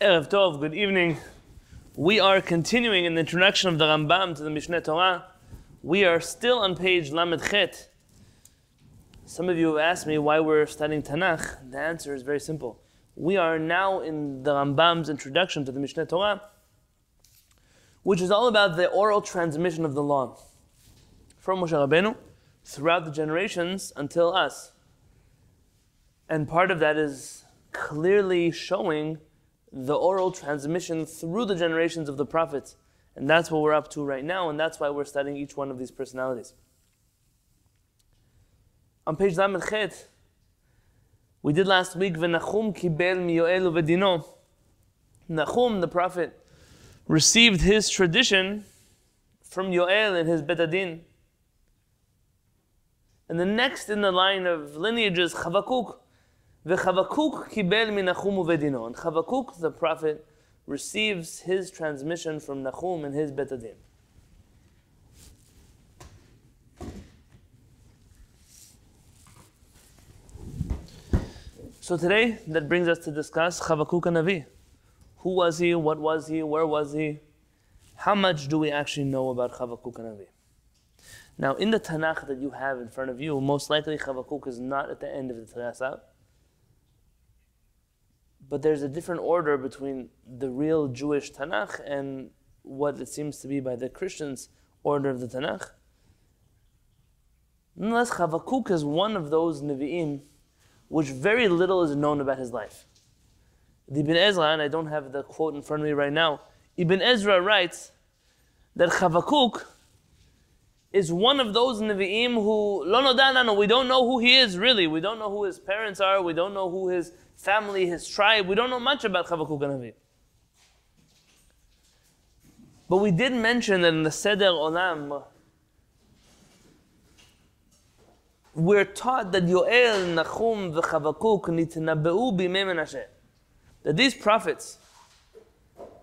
Erev Tov, good evening. We are continuing in the introduction of the Rambam to the Mishneh Torah. We are still on page Lamed Chet. Some of you have asked me why we're studying Tanakh. The answer is very simple. We are now in the Rambam's introduction to the Mishneh Torah, which is all about the oral transmission of the law from Moshe Rabbeinu throughout the generations until us. And part of that is clearly showing the oral transmission through the generations of the prophets. And that's what we're up to right now, and that's why we're studying each one of these personalities. On page Lamed Chet, we did last week, V'nachum kibel miyoel uvedino. Nachum, the prophet, received his tradition from Yoel and his Betadin. And the next in the line of lineages, Chavakuk. V'Chavakuk kibel minachum uvedino. And Chavakuk, the prophet, receives his transmission from Nachum and his betadim. So today, that brings us to discuss Chavakuk Navi. Who was he? What was he? Where was he? How much do we actually know about Chavakuk Navi? Now, in the Tanakh that you have in front of you, most likely Chavakuk is not at the end of the Tanakh, but there's a different order between the real Jewish Tanakh and what it seems to be by the Christians' order of the Tanakh. Nonetheless, Chavakuk is one of those Nevi'im which very little is known about his life. The Ibn Ezra, and I don't have the quote in front of me right now, Ibn Ezra writes that Chavakuk is one of those Nevi'im who, no, we don't know who he is really. We don't know who his parents are. We don't know who his family, his tribe. We don't know much about Chavakuk Navi. But we did mention that in the Seder Olam, we're taught that Yoel, Nachum, V'Chavakuk nitnabeu b'imei Menashe. That these prophets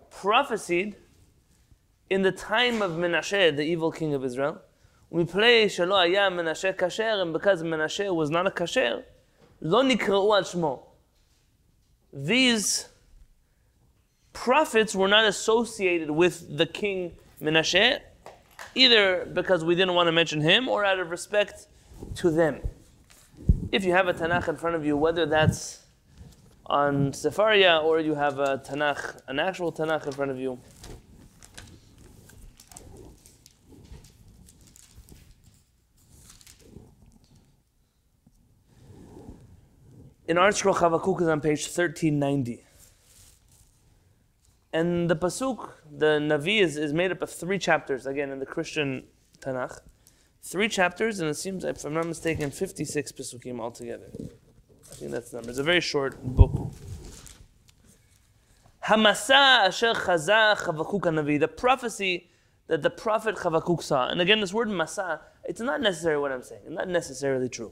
prophesied in the time of Menashe, the evil king of Israel. We play Shalo Aya Menashe Kasher, and because Menashe was not a Kasher, Lo Nikra'u al Shmo. These prophets were not associated with the king Menashe, either because we didn't want to mention him or out of respect to them. If you have a Tanakh in front of you, whether that's on Sefaria or you have a Tanakh, an actual Tanakh in front of you, in ArtScroll Chavakuk is on page 1390. And the Pasuk, the Navi, is, is made up of three chapters, again, in the Christian Tanakh. Three chapters, and it seems, if I'm not mistaken, 56 Pasukim altogether. I think that's the number. It's a very short book. Hamasa asher chaza Chavakuk Navi, the prophecy that the prophet Chavakuk saw. And again, this word masa, it's not necessarily what I'm saying. It's not necessarily true.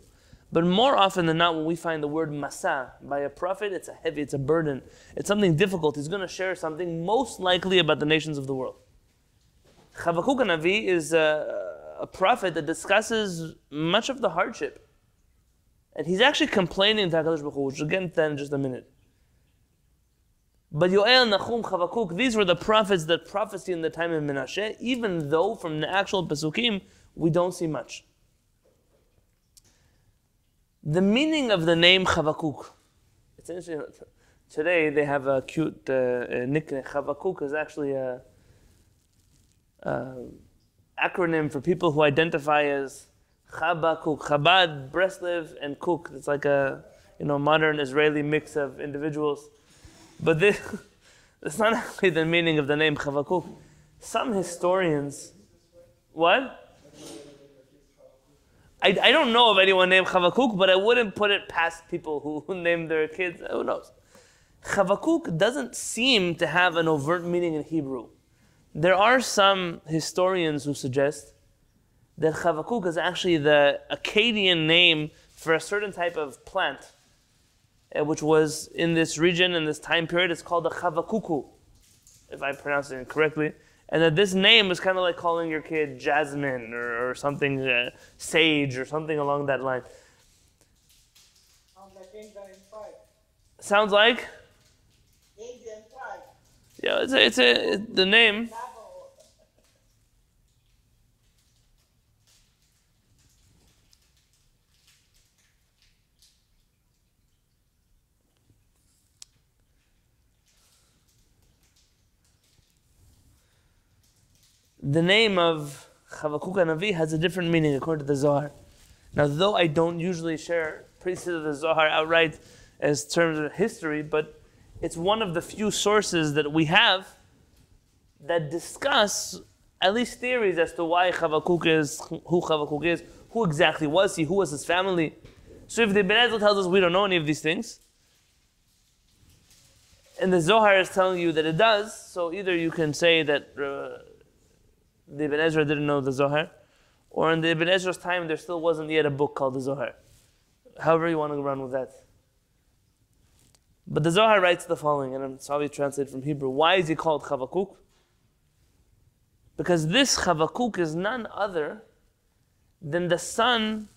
But more often than not, when we find the word masa by a prophet, it's a heavy, it's a burden, it's something difficult. He's going to share something most likely about the nations of the world. Chavakuk Navi is a, a prophet that discusses much of the hardship. And he's actually complaining to HaKadosh Baruch Hu, which into that in just a minute. But Yoel, Nachum, Chavakuk, these were the prophets that prophesied in the time of Menashe, even though from the actual Pesukim, we don't see much. The meaning of the name Chavakuk. It's interesting. Today they have a cute uh, nickname. Chavakuk is actually a, a, acronym for people who identify as Chabakuk, Chabad, Breslev, and Kuk. It's like a you know modern Israeli mix of individuals. But this, that's not actually the meaning of the name Chavakuk. Some historians, what? I, I don't know of anyone named Chavakuk, but I wouldn't put it past people who, name their kids. Who knows? Chavakuk doesn't seem to have an overt meaning in Hebrew. There are some historians who suggest that Chavakuk is actually the Akkadian name for a certain type of plant, uh, which was in this region in this time period. It's called the Chavakuku, if I pronounce it correctly and that this name is kind of like calling your kid Jasmine or, or something, uh, Sage or something along that line. Sounds like Indian tribe. Sounds like? Yeah, it's a, it's a the name. The name of Chavakuk Navi has a different meaning according to the Zohar. Now, though I don't usually share pieces of the Zohar outright as terms of history, but it's one of the few sources that we have that discuss at least theories as to why Chavakuk is, who Chavakuk is, who exactly was he, who was his family. So if the Ibn Ezra tells us we don't know any of these things, and the Zohar is telling you that it does, so either you can say that uh, the Ibn Ezra didn't know the Zohar, or in the Ibn Ezra's time there still wasn't yet a book called the Zohar. However you want to run with that. But the Zohar writes the following, and I'm sorry translated from Hebrew. Why is he called Chavakuk? Because this Chavakuk is none other than the son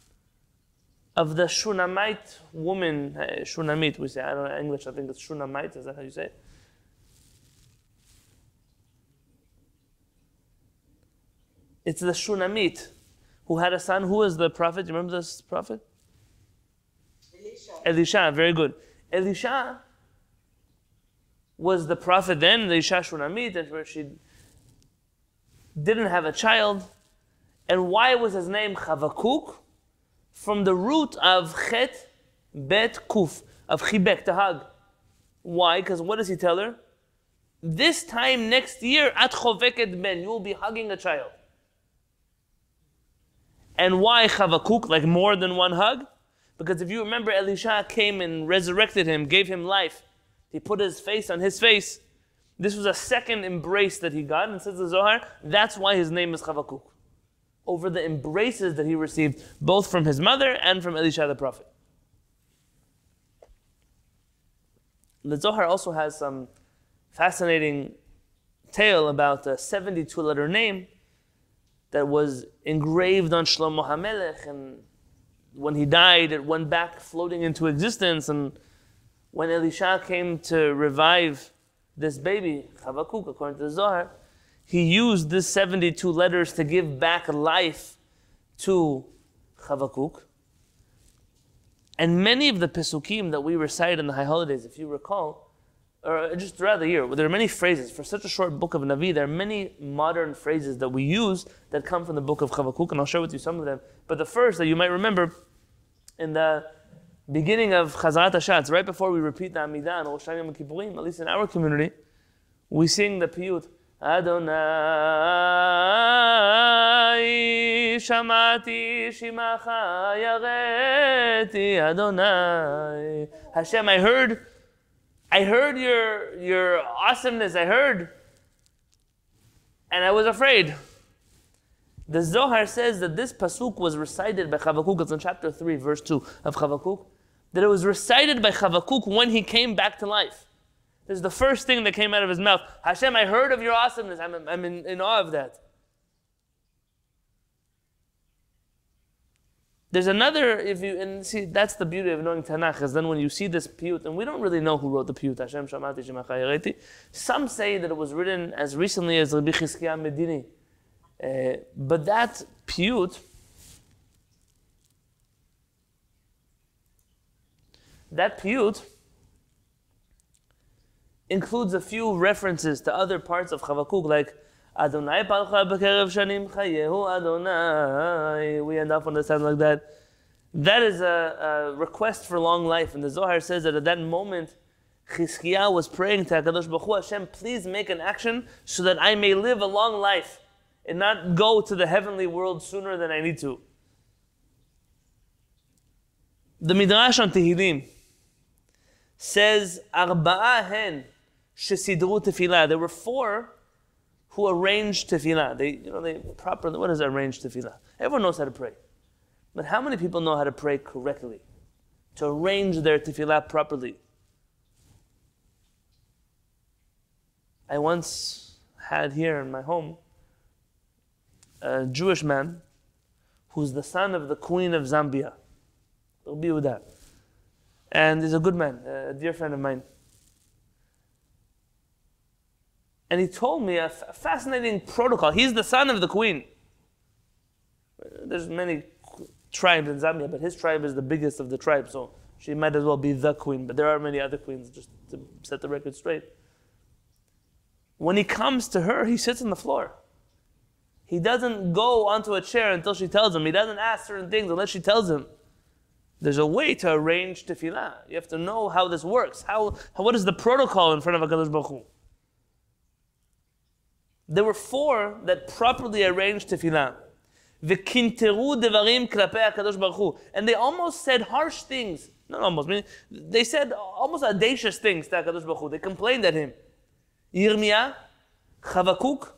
of the Shunamite woman, Shunamite, we say, I don't know English, I think it's Shunamite, is that how you say it? It's the Shunamit who had a son. Who was the prophet? Do you remember this prophet? Elisha. Elisha, very good. Elisha was the prophet then, Elisha Shunamit, and where she didn't have a child. And why was his name Chavakuk? From the root of Chet Bet Kuf, of Chibek, to hug. Why? Because what does he tell her? This time next year, at Choveket Ben, you will be hugging a child. And why Chavakuk, like more than one hug? Because if you remember, Elisha came and resurrected him, gave him life. He put his face on his face. This was a second embrace that he got, and says the Zohar, that's why his name is Chavakuk. Over the embraces that he received, both from his mother and from Elisha the prophet. The Zohar also has some fascinating tale about a 72 letter name that was engraved on Shlomo HaMelech, and when he died, it went back floating into existence. And when Elisha came to revive this baby, Chavakuk, according to the Zohar, he used this 72 letters to give back life to Chavakuk. And many of the Pesukim that we recite in the high holidays, if you recall, or uh, just throughout the year, there are many phrases. For such a short book of Navi, there are many modern phrases that we use that come from the book of Chavakuk, and I'll share with you some of them. But the first that you might remember, in the beginning of Chazarat Hashatz, right before we repeat the Amidah and Rosh Hashanah Kippurim, at least in our community, we sing the piyut, Adonai shamati shimacha yareti Adonai Hashem, I heard I heard your, your awesomeness, I heard, and I was afraid. The Zohar says that this pasuk was recited by Chavakuk, it's in chapter 3, verse 2 of Chavakuk, that it was recited by Chavakuk when he came back to life. This is the first thing that came out of his mouth. Hashem, I heard of your awesomeness. I'm, I'm in, in awe of that. There's another, if you, and see, that's the beauty of knowing Tanakh, is then when you see this piyut, and we don't really know who wrote the piyut, Hashem Shamati Shemachayareti. Some say that it was written as recently as Rabbi Chizkiah Medini. Uh, but that piyut, that piyut includes a few references to other parts of Chavakuk, like Adonai palcha b'kerev shanim chayehu Adonai. We end up on the sound like that. That is a, a, request for long life. And the Zohar says that at that moment, Chizkiah was praying to HaKadosh Baruch Hu, Hashem, please make an action so that I may live a long life and not go to the heavenly world sooner than I need to. The Midrash on Tehillim says, Arba'a hen shesidru tefillah. There were four who arrange tefillah. They, you know, they properly, what is arrange tefillah? Everyone knows how to pray. But how many people know how to pray correctly? To arrange their tefillah properly? I once had here in my home a Jewish man who's the son of the Queen of Zambia. He'll be with that. And he's a good man, a dear friend of mine. And he told me a, fascinating protocol. He's the son of the queen. There's many tribes in Zambia, but his tribe is the biggest of the tribes, so she might as well be the queen. But there are many other queens, just to set the record straight. When he comes to her, he sits on the floor. He doesn't go onto a chair until she tells him. He doesn't ask certain things unless she tells him. There's a way to arrange tefillah. You have to know how this works. How, how what is the protocol in front of a Baruch Hu? There were four that properly arranged tefillah. V'kinteru devarim klapei HaKadosh Baruch Hu. And they almost said harsh things. Not almost, they said almost audacious things to HaKadosh Baruch Hu. They complained at him. Yirmiyah, Chavakuk,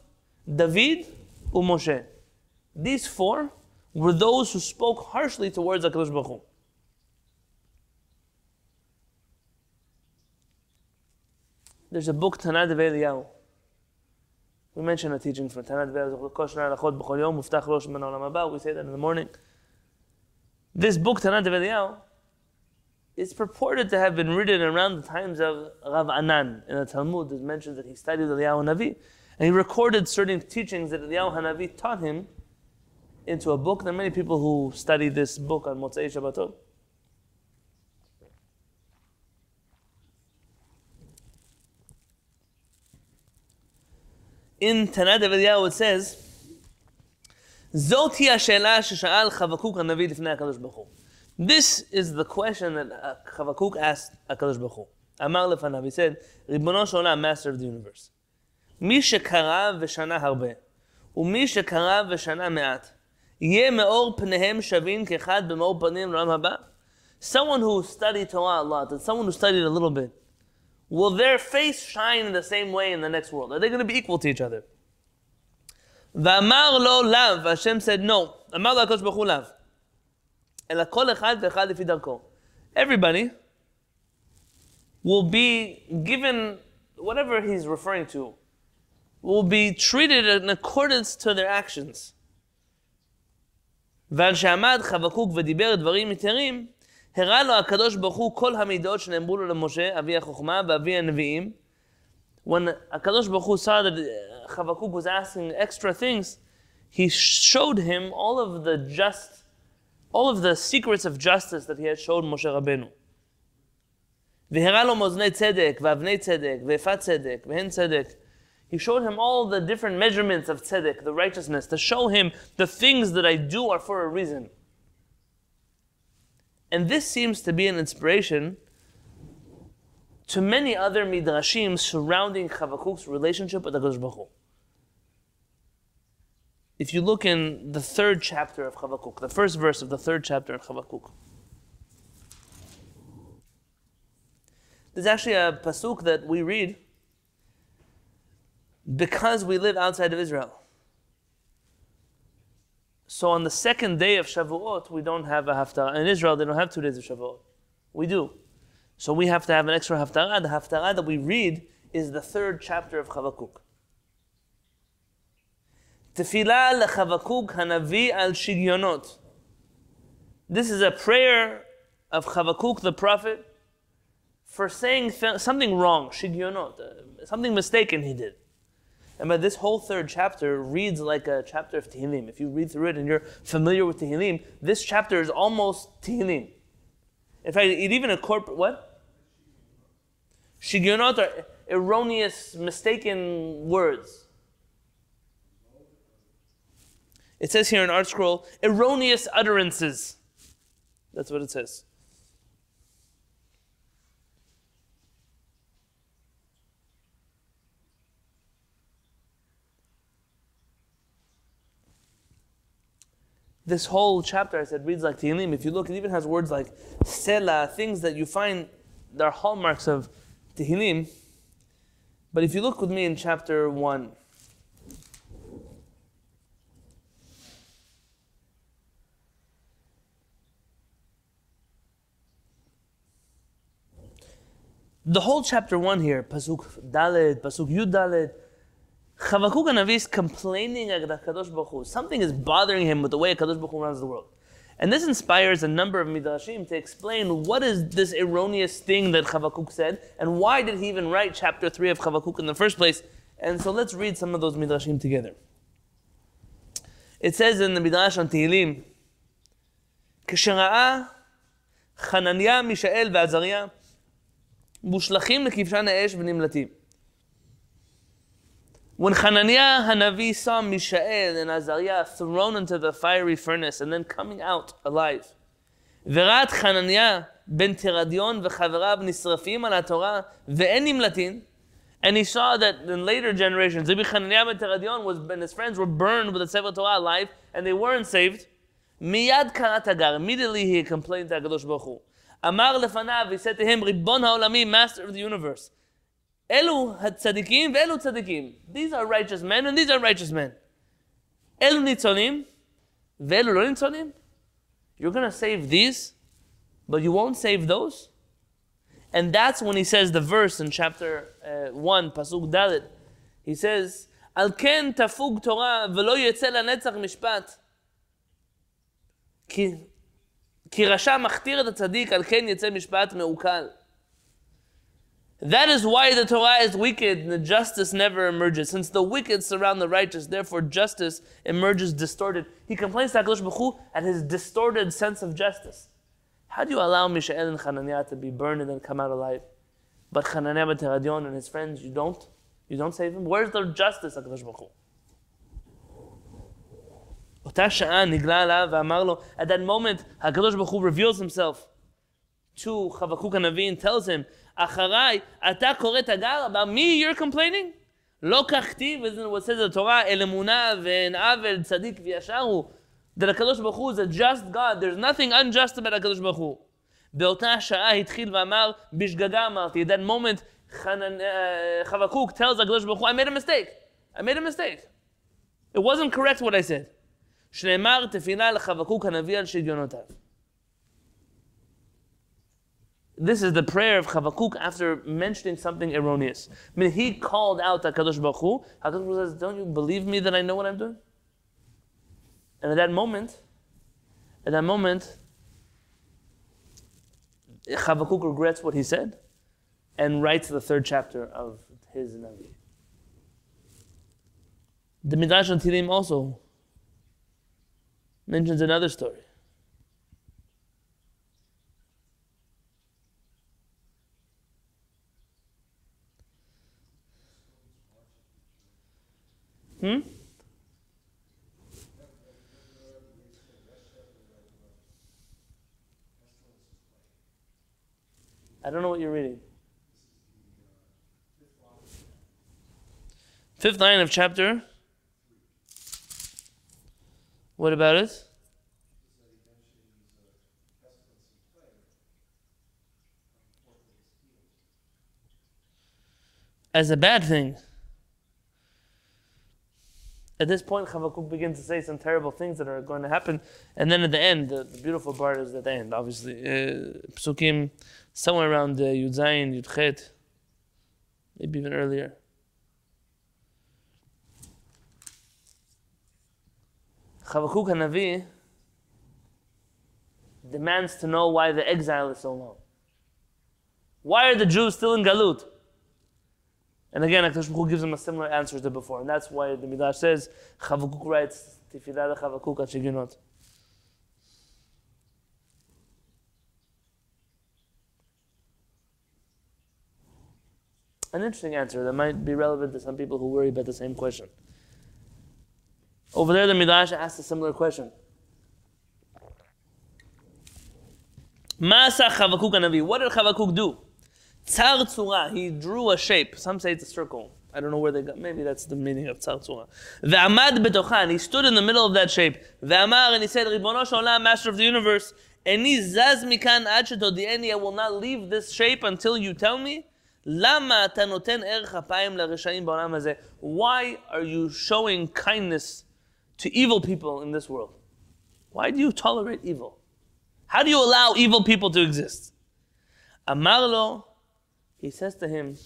David, and Moshe. These four were those who spoke harshly towards HaKadosh Baruch Hu. There's a book, Tanad of Eliyahu. We mentioned a teaching from Tanad Eliyahu. We say that in the morning. This book, Tanad Eliyahu, is purported to have been written around the times of Rav Anan. In the Talmud, it mentions that he studied Eliyahu Navi, and he recorded certain teachings that Eliyahu Hanavi taught him into a book. There are many people who study this book on Motzei Shabbatot. in Tanna Devei Eliyahu it says, Zoti ha'she'la she'sha'al Chavakuk ha'navi lifnei HaKadosh Baruch This is the question that Chavakuk asked HaKadosh Baruch Hu. Amar lefanav, he said, Ribono she'olam, Master of the Universe. "Mi שקרא v'shana harbe, u'mi שקרא v'shana meat." "Yeh meor pnehem shavin כאחד במאור פנים לעולם הבא? Someone who studied Torah a lot, and someone who studied a little bit, will their face shine in the same way in the next world? Are they going to be equal to each other? ואמר לו לאו, Hashem said no. אמר לו הקדוש ברוך הוא לאו. אלא כל אחד ואחד לפי דרכו. Everybody will be given whatever he's referring to, will be treated in accordance to their actions. ועל שעמד חבקוק ודיבר דברים יתרים, הראה לו הקדוש ברוך הוא כל המידות שנאמרו לו למשה, אבי החוכמה ואבי הנביאים. When הקדוש ברוך הוא saw that Chavakuk was asking extra things, he showed him all of the just all of the secrets of justice that he had showed Moshe Rabbeinu. He showed him all the different measurements of tzedek, the righteousness, to show him the things that I do are for a reason. And this seems to be an inspiration to many other midrashim surrounding Chavakuk's relationship with the Baruch. If you look in the third chapter of Chavakuk, the first verse of the third chapter of Chavakuk, there's actually a pasuk that we read because we live outside of Israel. So on the second day of Shavuot, we don't have a haftarah. In Israel, they don't have two days of Shavuot. We do. So we have to have an extra haftarah. The haftarah that we read is the third chapter of Chavakuk. Tefillah lechavakuk hanavi al shigyonot. This is a prayer of Chavakuk the prophet for saying something wrong, shigyonot, uh, something mistaken he did. And by this whole third chapter reads like a chapter of Tehillim. If you read through it and you're familiar with Tehillim, this chapter is almost Tehillim. In fact, it even incorporates what? Shigyonot are erroneous, mistaken words. It says here in ArtScroll, erroneous utterances. That's what it says. This whole chapter, I said, reads like Tehillim. If you look, it even has words like Selah, things that you find that are hallmarks of Tehillim. But if you look with me in chapter 1, the whole chapter one here, Pasuk Dalet, Pasuk Yud Chavakuk Hanavi is complaining at Kadosh Baruch Hu. Something is bothering him with the way Kadosh Baruch Hu runs the world. And this inspires a number of midrashim to explain what is this erroneous thing that Chavakuk said, and why did he even write chapter 3 of Chavakuk in the first place, And so let's read some of those midrashim together. It says in the Midrash on Tehillim, כשראה חנניה, מישאל ועזריה מושלכים לכבשן האש ונמלטים. When Hananiah Hanavi saw Mishael and Azariah thrown into the fiery furnace and then coming out alive, וראת חנניה בן תרדיון וחבריו נשרפים על התורה ואין נמלטין, and he saw that in later generations, Rabbi Hananiah ben Teradion was, and his friends were burned with the Sefer Torah alive, and they weren't saved. Miyad karat agar. Immediately he complained to HaKadosh Baruch Hu. Amar lefanav, he said to him, Ribbon ha'olami, master of the universe. Elu tzadikim ve'elu tzadikim. These are righteous men and these are righteous men. Elu nitzonim ve'elu lo nitzonim. You're going to save these, but you won't save those? And that's when he says the verse in chapter uh, 1, Pasuk Dalit. He says, Al ken tafug Torah velo yetzel lanetzach mishpat. כי רשע מכתיר את הצדיק, על כן יצא משפט מעוקל. That is why the Torah is wicked and the justice never emerges. Since the wicked surround the righteous, therefore justice emerges distorted. He complains to HaKadosh Baruch at his distorted sense of justice. How do you allow Mishael and Hananiah to be burned and then come out alive? But Hananiah ben Teradion and his friends, you don't? You don't save him? Where's their justice, HaKadosh Baruch At that moment, HaKadosh Baruch Hu reveals himself to Chavakuk and tells him, אחריי, אתה קורא תגר, about me you're complaining? לא כך כתיב, isn't what says in the Torah, אל אמונה ואין עוול, צדיק וישר הוא. That HaKadosh Baruch Hu is a just God, there's nothing unjust about HaKadosh Baruch Hu. באותה שעה התחיל ואמר, בשגגה אמרתי, at that moment, Chavakuk tells HaKadosh Baruch Hu, I made a mistake. I made a mistake. It wasn't correct what I said. שנאמר תפילה לחבקוק הנביא על שגיונותיו. This is the prayer of Chavakuk after mentioning something erroneous. I mean, he called out HaKadosh Baruch Hu. HaKadosh Baruch Hu says, don't you believe me that I know what I'm doing? And at that moment, at that moment, Chavakuk regrets what he said and writes the third chapter of his Navi. The Midrash on Tilim also mentions another story. Hmm? I don't know what you're reading. Fifth line of chapter. What about it? As a bad thing. At this point, Chavakuk begins to say some terrible things that are going to happen. And then at the end, the, the beautiful part is at the end, obviously. Uh, Psukim, somewhere around uh, Yud Zayin, Yud Chet, maybe even earlier. Chavakuk Hanavi demands to know why the exile is so long. Why are the Jews still in Galut? And again, Akash Baruch gives him a similar answer to before, and that's why the Midrash says Chavakuk writes Tifidah Chavakuk Achiginot. An interesting answer that might be relevant to some people who worry about the same question. Over there, the Midrash asks a similar question. Masa Chavakuk Anavi. What did Chavakuk do? Tzar tzura, he drew a shape. Some say it's a circle. I don't know where they got. Maybe that's the meaning of tzar tzura. Ve'amad betocha, and he stood in the middle of that shape. Ve'amar, and he said, Ribono Shalom, Master of the Universe, Eni zaz mikan ad shetodieni, I will not leave this shape until you tell me. Lama אתה נותן ערך אפיים לרשעים בעולם הזה? Why are you showing kindness to evil people in this world? Why do you tolerate evil? How do you allow evil people to exist? אמר לו, He says to him,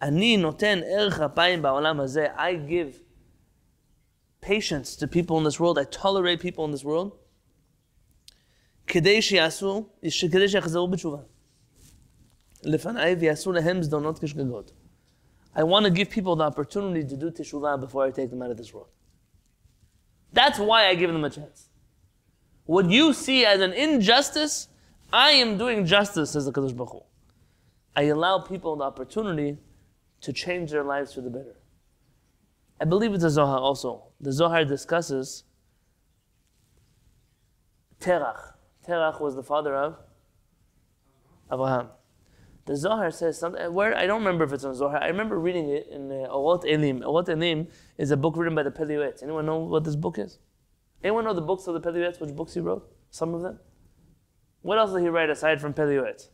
Ani noten ba'olam hazeh. I give patience to people in this world. I tolerate people in this world. I want to give people the opportunity to do teshuvah before I take them out of this world. That's why I give them a chance. What you see as an injustice, I am doing justice, says the Kadosh Baruch Hu. I allow people the opportunity to change their lives for the better. I believe it's a Zohar also. The Zohar discusses Terach. Terach was the father of Abraham. The Zohar says something, where I don't remember if it's in Zohar. I remember reading it in uh, Orot Elim. Orot Elim is a book written by the Pele Yoetz. Anyone know what this book is? Anyone know the books of the Pele Yoetz, which books he wrote? Some of them? What else did he write aside from? If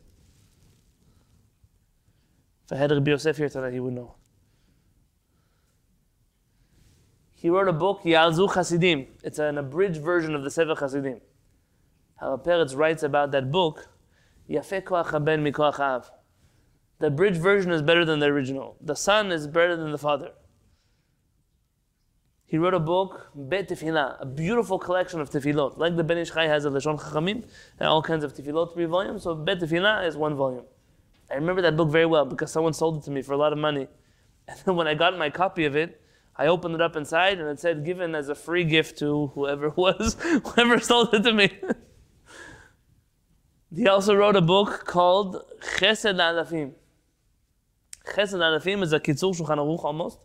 I had Rabbi Yosef here tonight, he would know. He wrote a book, Yalzu Chasidim. It's an abridged version of the Sefer Chasidim. How Peretz writes about that book, Yafe koach mikoach av. The abridged version is better than the original. The son is better than the father. He wrote a book, Bet Tefillah, a beautiful collection of tefillot. Like the Ben Ish Chai has a Lashon Chachamim, and all kinds of tefillot, three volumes. So Bet Tefillah is one volume. I remember that book very well because someone sold it to me for a lot of money. And then when I got my copy of it, I opened it up inside and it said given as a free gift to whoever was, whoever sold it to me. he also wrote a book called Chesed Alafim. Chesed Alafim is a Kitzur Shulchan Aruch almost.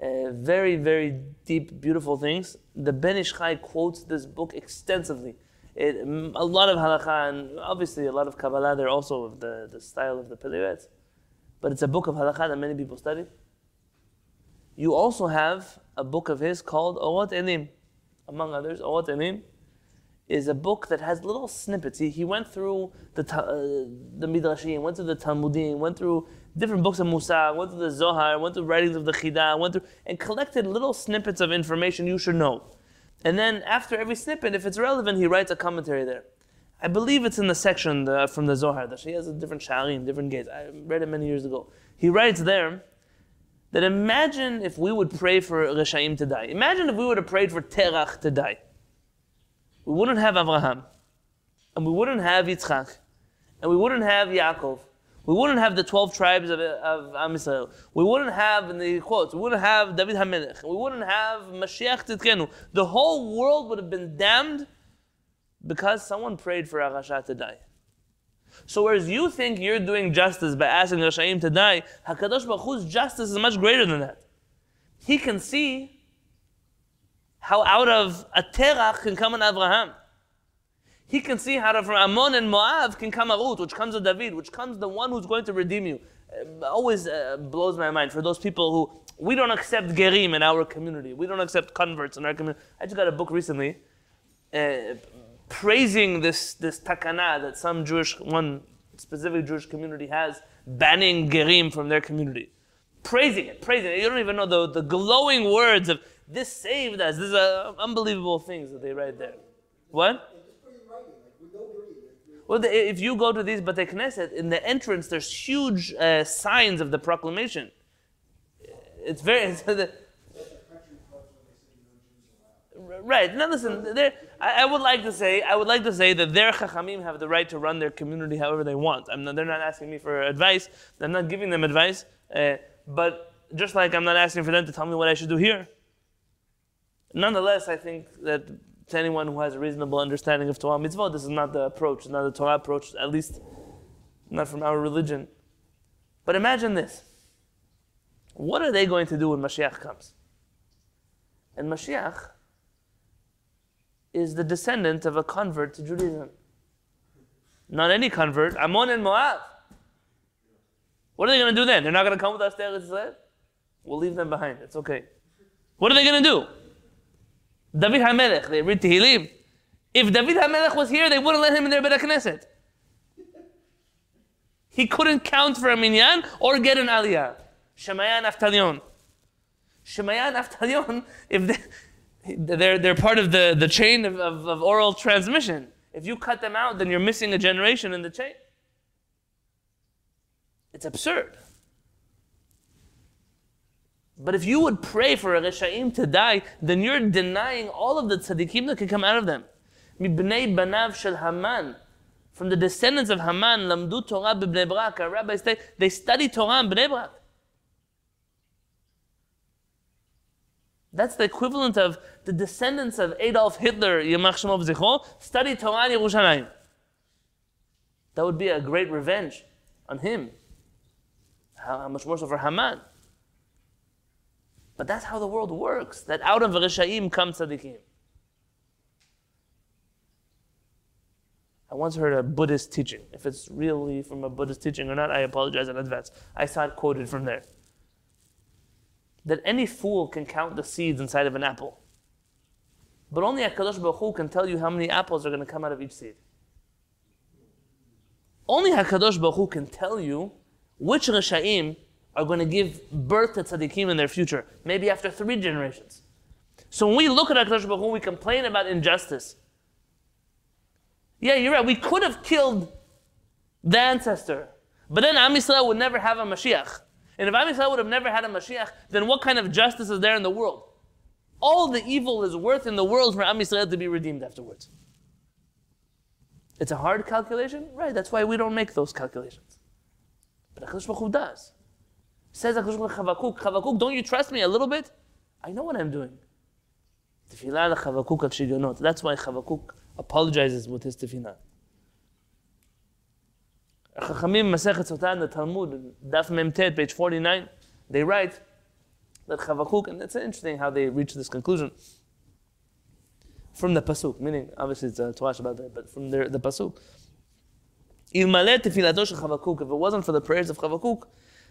Uh, very, very deep, beautiful things. The Ben Ish quotes this book extensively. It, a lot of halakha and obviously a lot of Kabbalah there also of the, the style of the Pele But it's a book of halakha that many people study. You also have a book of his called Orot Elim. Among others, Orot Elim is a book that has little snippets. He, he went through the, uh, the Midrashim, went through the Talmudim, went through different books of Musa, went through the Zohar, went through writings of the Chida, went through, and collected little snippets of information you should know. And then after every snippet, if it's relevant, he writes a commentary there. I believe it's in the section the, from the Zohar that he has a different sharim, different gates. I read it many years ago. He writes there that imagine if we would pray for Reshaim to die. Imagine if we would have prayed for Terach to die. We wouldn't have Abraham, and we wouldn't have Yitzchak, and we wouldn't have Yaakov, we wouldn't have the 12 tribes of, of Am Yisrael. We wouldn't have, in the quotes, we wouldn't have David HaMelech. We wouldn't have Mashiach Tzidkenu. The whole world would have been damned because someone prayed for Arasha to die. So whereas you think you're doing justice by asking Rashaim to die, HaKadosh Baruch Hu's justice is much greater than that. He can see how out of a terach can come an Abraham he can see how from Ammon and Moab can come a Ruth, which comes a David, which comes the one who's going to redeem you. It always uh, blows my mind for those people who we don't accept gerim in our community. We don't accept converts in our community. I just got a book recently uh, praising this this takana that some Jewish one specific Jewish community has banning gerim from their community. Praising it, praising it. You don't even know the, the glowing words of this saved us. These are unbelievable things that they write there. What? Well, the, if you go to these Bate Knesset, in the entrance, there's huge uh, signs of the proclamation. It's very. It's the, right. Now, listen. I, I, would like to say. I would like to say that their chachamim have the right to run their community however they want. Not, they're not asking me for advice. I'm not giving them advice. Uh, but just like I'm not asking for them to tell me what I should do here. Nonetheless, I think that to anyone who has a reasonable understanding of Torah mitzvah, this is not the approach, not the Torah approach, at least not from our religion. But imagine this. What are they going to do when Mashiach comes? And Mashiach is the descendant of a convert to Judaism. Not any convert, Ammon and Moab. What are they going to do then? They're not going to come with us to Eretz We'll leave them behind. It's okay. What are they going to do? David HaMelech, they read Tehillim. If David HaMelech was here, they wouldn't let him in their Beit Knesset. He couldn't count for a minyan or get an aliyah. Shemaya and Avtalion. Shemaya and Avtalion, if they, they're, they're part of the, the chain of, of, of oral transmission. If you cut them out, then you're missing a generation in the chain. It's absurd. But if you would pray for a Reshaim to die, then you're denying all of the tzaddikim that can come out of them. Mibnei banav shel Haman. From the descendants of Haman, lamdu Torah b'bnei Brak. Our rabbis say they study Torah in Bnei Brak. That's the equivalent of the descendants of Adolf Hitler, Yamach Shemov Zichro, study Torah in Yerushalayim. That would be a great revenge on him. How much more so for Haman? But that's how the world works. That out of Rishaim come tzaddikim. I once heard a Buddhist teaching. If it's really from a Buddhist teaching or not, I apologize in advance. I saw it quoted from there. That any fool can count the seeds inside of an apple. But only HaKadosh Baruch Hu can tell you how many apples are going to come out of each seed. Only HaKadosh Baruch Hu can tell you which Risha'im are going to give birth to tzaddikim in their future, maybe after three generations. So when we look at HaKadosh Baruch we complain about injustice. Yeah, you're right. We could have killed the ancestor, but then Am Yisrael would never have a Mashiach. And if Am Yisrael would have never had a Mashiach, then what kind of justice is there in the world? All the evil is worth in the world for Am Yisrael to be redeemed afterwards. It's a hard calculation, right? That's why we don't make those calculations. But Hakadosh Baruch does. Says Chavakuk, Chavakuk, don't you trust me a little bit? I know what I'm doing. Tefillah Chavakuk al not. That's why Chavakuk apologizes with his tefillah. Chachamim Masechet Sotah, the Talmud, Daf Memtet, page 49, they write that Chavakuk, and it's interesting how they reach this conclusion from the pasuk, meaning obviously it's a twash about that, but from the, the pasuk. If it wasn't for the prayers of Chavakuk,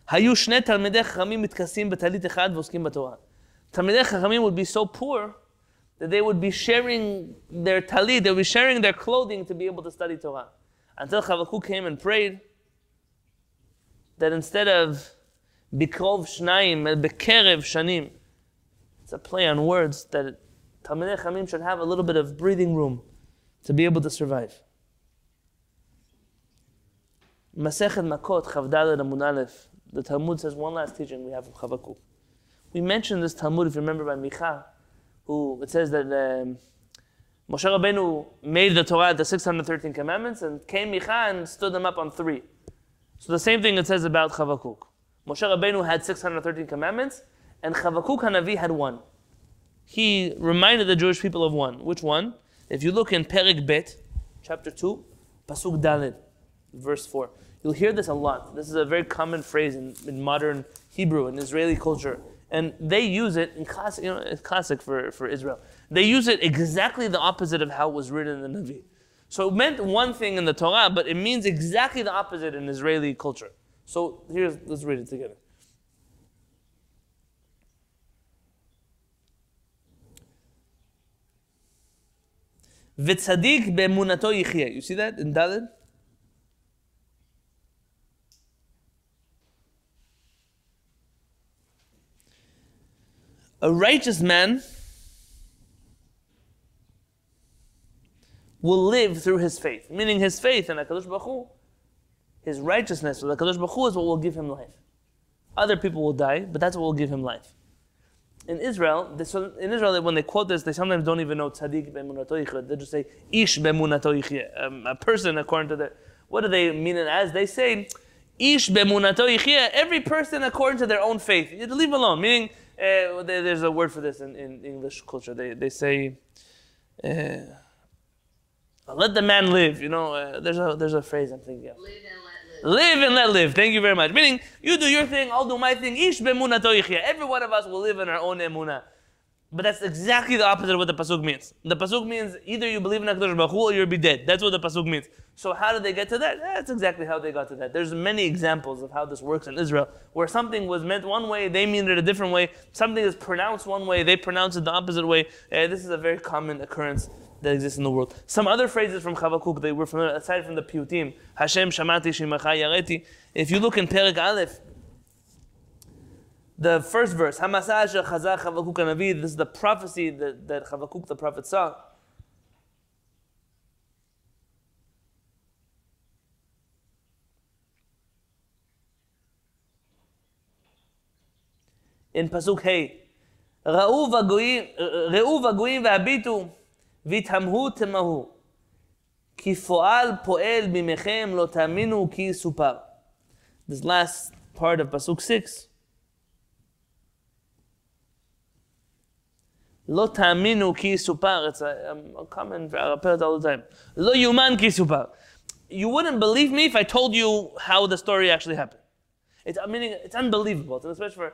היו שני תלמידי חכמים מתכסים בטלית אחד ועוסקים בתורה. תלמידי חכמים would be so poor that they would be sharing their talit, they would be sharing their clothing to be able to study Torah. Until Chavakuk came and prayed that instead of bikrov shnaim, bekerev shanim, it's a play on words that Talmidei Chamim should have a little bit of breathing room to be able to survive. Masechet Makot, Chavdalad Amun Aleph, the Talmud says one last teaching we have from Chavakuk. We mentioned this Talmud, if you remember, by Micha, who it says that um, Moshe Rabbeinu made the Torah, the 613 commandments, and came Micha and stood them up on three. So the same thing it says about Chavakuk. Moshe Rabbeinu had 613 commandments, and Chavakuk Hanavi had one. He reminded the Jewish people of one. Which one? If you look in Perik Bet, chapter 2, Pasuk Dalet, verse 4, you'll hear this a lot. This is a very common phrase in, in modern Hebrew, and Israeli culture. And they use it in classic, you know, it's classic for, for Israel. They use it exactly the opposite of how it was written in the Navi. So it meant one thing in the Torah, but it means exactly the opposite in Israeli culture. So here's, let's read it together. Yichye. You see that in Dalet? A righteous man will live through his faith, meaning his faith in HaKadosh Baruch Hu, his righteousness with HaKadosh Baruch Hu is what will give him life. Other people will die, but that's what will give him life. In Israel, they, so in Israel, when they quote this, they sometimes don't even know tzaddik be'emunato They just say ish be'emunato um, a person according to their. What do they mean it as? They say ish be'emunato every person according to their own faith. You leave alone, meaning uh, there's a word for this in, in English culture. They, they say, uh, let the man live. You know, uh, there's, a, there's a phrase I'm thinking of. Live and let live. Live and let live. Thank you very much. Meaning, you do your thing, I'll do my thing. Ish Every one of us will live in our own emunah. But that's exactly the opposite of what the pasuk means. The pasuk means either you believe in Hakadosh Baruch Hu or you'll be dead. That's what the pasuk means. So how did they get to that? That's exactly how they got to that. There's many examples of how this works in Israel, where something was meant one way, they mean it a different way. Something is pronounced one way, they pronounce it the opposite way. Uh, this is a very common occurrence that exists in the world. Some other phrases from Chavakuk they were familiar, aside from the Piyutim, Hashem Shamati Shimacha Yareti. If you look in Perik Aleph, the first verse, Hamasah Chazak Chavakuk Navi, this is the prophecy that, that Chavakuk the prophet saw. In Pasuk Hey, ראו וגויים והביטו והתהמהו תמהו כי פועל פועל בימיכם לא תאמינו כי יסופר. This last part of Pasuk 6 Lo ta'aminu ki supar. It's a, a common, it all the time. Lo yuman ki supar. You wouldn't believe me if I told you how the story actually happened. It's, I mean, it's unbelievable, especially for,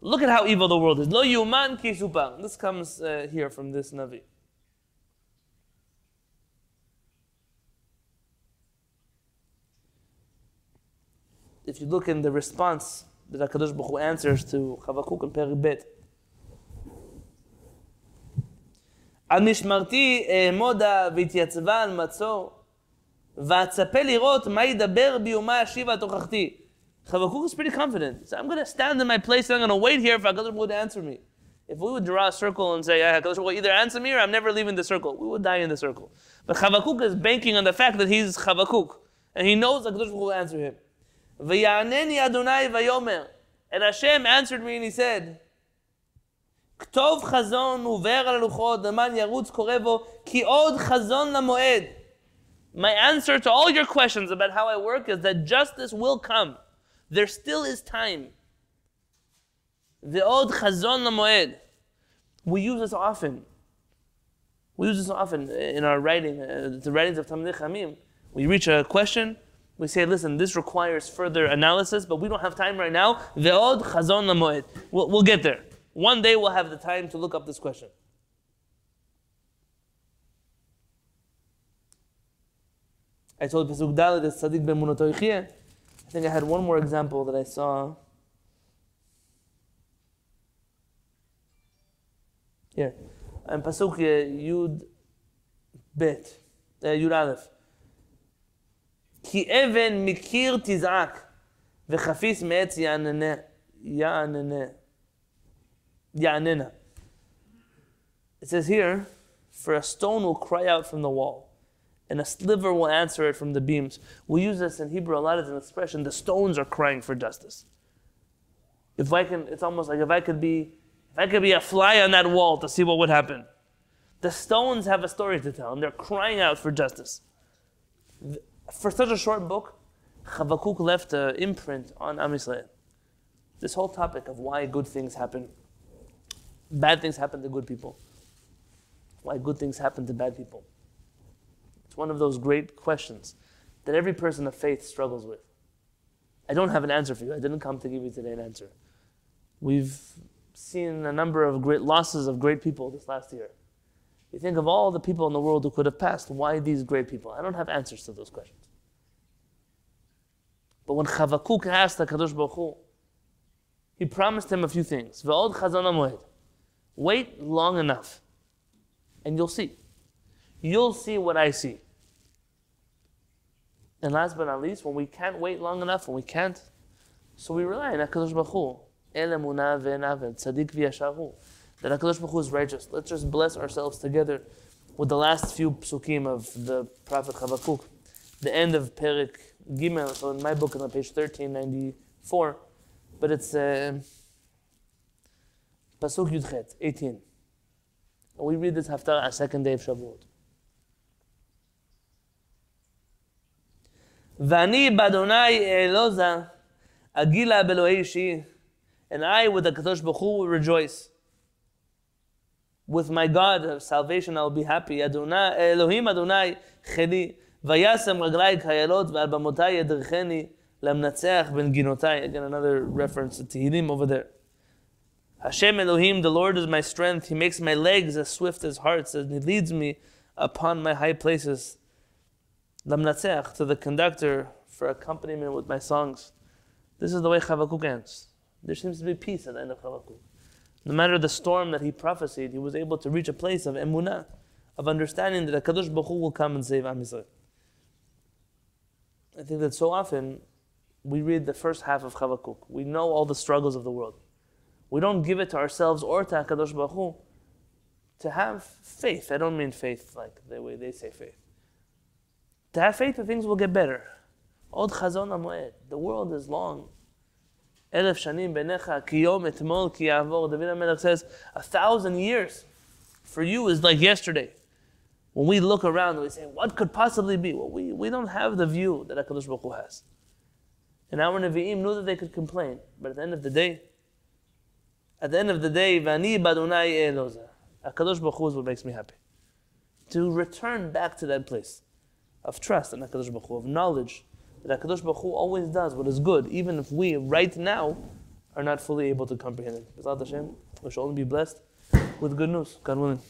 look at how evil the world is. Lo yuman ki supar. This comes uh, here from this Navi. If you look in the response that HaKadosh Baruch Hu answers to Chavakuk and Perek Bet, על משמרתי אעמודה והתייצבה על מצור, ואצפה לראות מה ידבר בי ומה אשיבה תוכחתי. Chavakuk is pretty confident. So I'm going to stand in my place and I'm going to wait here for HaKadosh would answer me. If we would draw a circle and say, yeah, HaKadosh will either answer me or I'm never leaving the circle, we would die in the circle. But Chavakuk is banking on the fact that he's Chavakuk. And he knows HaKadosh will answer him. V'ya'aneni Adonai v'yomer. And Hashem answered me and he said, כתוב חזון עובר על הלוחות, למען ירוץ קורא בו, כי עוד חזון למועד. My answer to all your questions about how I work is that justice will come. There still is time. ועוד חזון למועד. We use this often. We use this often in our writing, uh, the writings of Talmidei Chachamim. We reach a question, we say, listen, this requires further analysis, but we don't have time right now. ועוד חזון למועד. We'll, we'll get there. One day we'll have the time to look up this question. I told Pasuk Daled that Tzaddik be'emunato yichyeh. I think I had one more example that I saw. Here. And Pasuk uh, Yud Bet. Uh, Yud Aleph. כי אבן מקיר תזעק וחפיס מעץ Ya יעננה. Ya'nina. It says here, for a stone will cry out from the wall, and a sliver will answer it from the beams. We use this in Hebrew a lot as an expression. The stones are crying for justice. If I can, it's almost like if I could be, if I could be a fly on that wall to see what would happen. The stones have a story to tell, and they're crying out for justice. For such a short book, Chavakuk left an imprint on Am Yisrael. This whole topic of why good things happen bad things happen to good people. Why good things happen to bad people. It's one of those great questions that every person of faith struggles with. I don't have an answer for you. I didn't come to give you today an answer. We've seen a number of great losses of great people this last year. You think of all the people in the world who could have passed, why these great people? I don't have answers to those questions. But when Chavakuk asked the Kadosh Baruch Hu, he promised him a few things. Wait long enough, and you'll see. You'll see what I see. And last but not least, when we can't wait long enough, when we can't, so we rely on HaKadosh Baruch Hu. That HaKadosh Baruch Hu is righteous. Let's just bless ourselves together with the last few psukim of the Prophet Chavakuk. The end of Perek Gimel, so in my book on page 1394, but it's... Uh, Pasuk Yudchet, 18. We read this Haftarah on second day of Shavuot. Vani badonai eloza agila beloishi, and I with the Kadosh Baruch will rejoice. With my God of salvation I will be happy. Adonai Elohim Adonai chedi vayasem raglai kayalot ve'al bamotai yadrcheni lamnatzeach ben ginotai. Again, another reference to Tehillim over there. Hashem Elohim, the Lord is my strength. He makes my legs as swift as harts, and He leads me upon my high places. Lamnatzeach, to the conductor for accompaniment with my songs. This is the way Chavakuk ends. There seems to be peace at the end of Chavakuk. No matter the storm that he prophesied, he was able to reach a place of emunah, of understanding that Kadosh Baruch Hu will come and save Am Yisrael. I think that so often we read the first half of Chavakuk. We know all the struggles of the world. We don't give it to ourselves or to HaKadosh Baruch Hu to have faith. I don't mean faith like the way they say faith. To have faith that things will get better. Od chazon amoed. The world is long. Elef shanim benecha kiyom etmol ki. David HaMelech says, a thousand years for you is like yesterday. When we look around and we say, what could possibly be? Well, we, we don't have the view that HaKadosh Baruch Hu has. And our Nevi'im knew that they could complain. But at the end of the day, at the end of the day, Vani Badunai Eloza. HaKadosh Baruch Hu is what makes me happy. To return back to that place of trust in HaKadosh Baruch Hu, of knowledge that HaKadosh Baruch Hu always does what is good, even if we, right now, are not fully able to comprehend it. B'ezrat Hashem, we shall only be blessed with good news, God willing.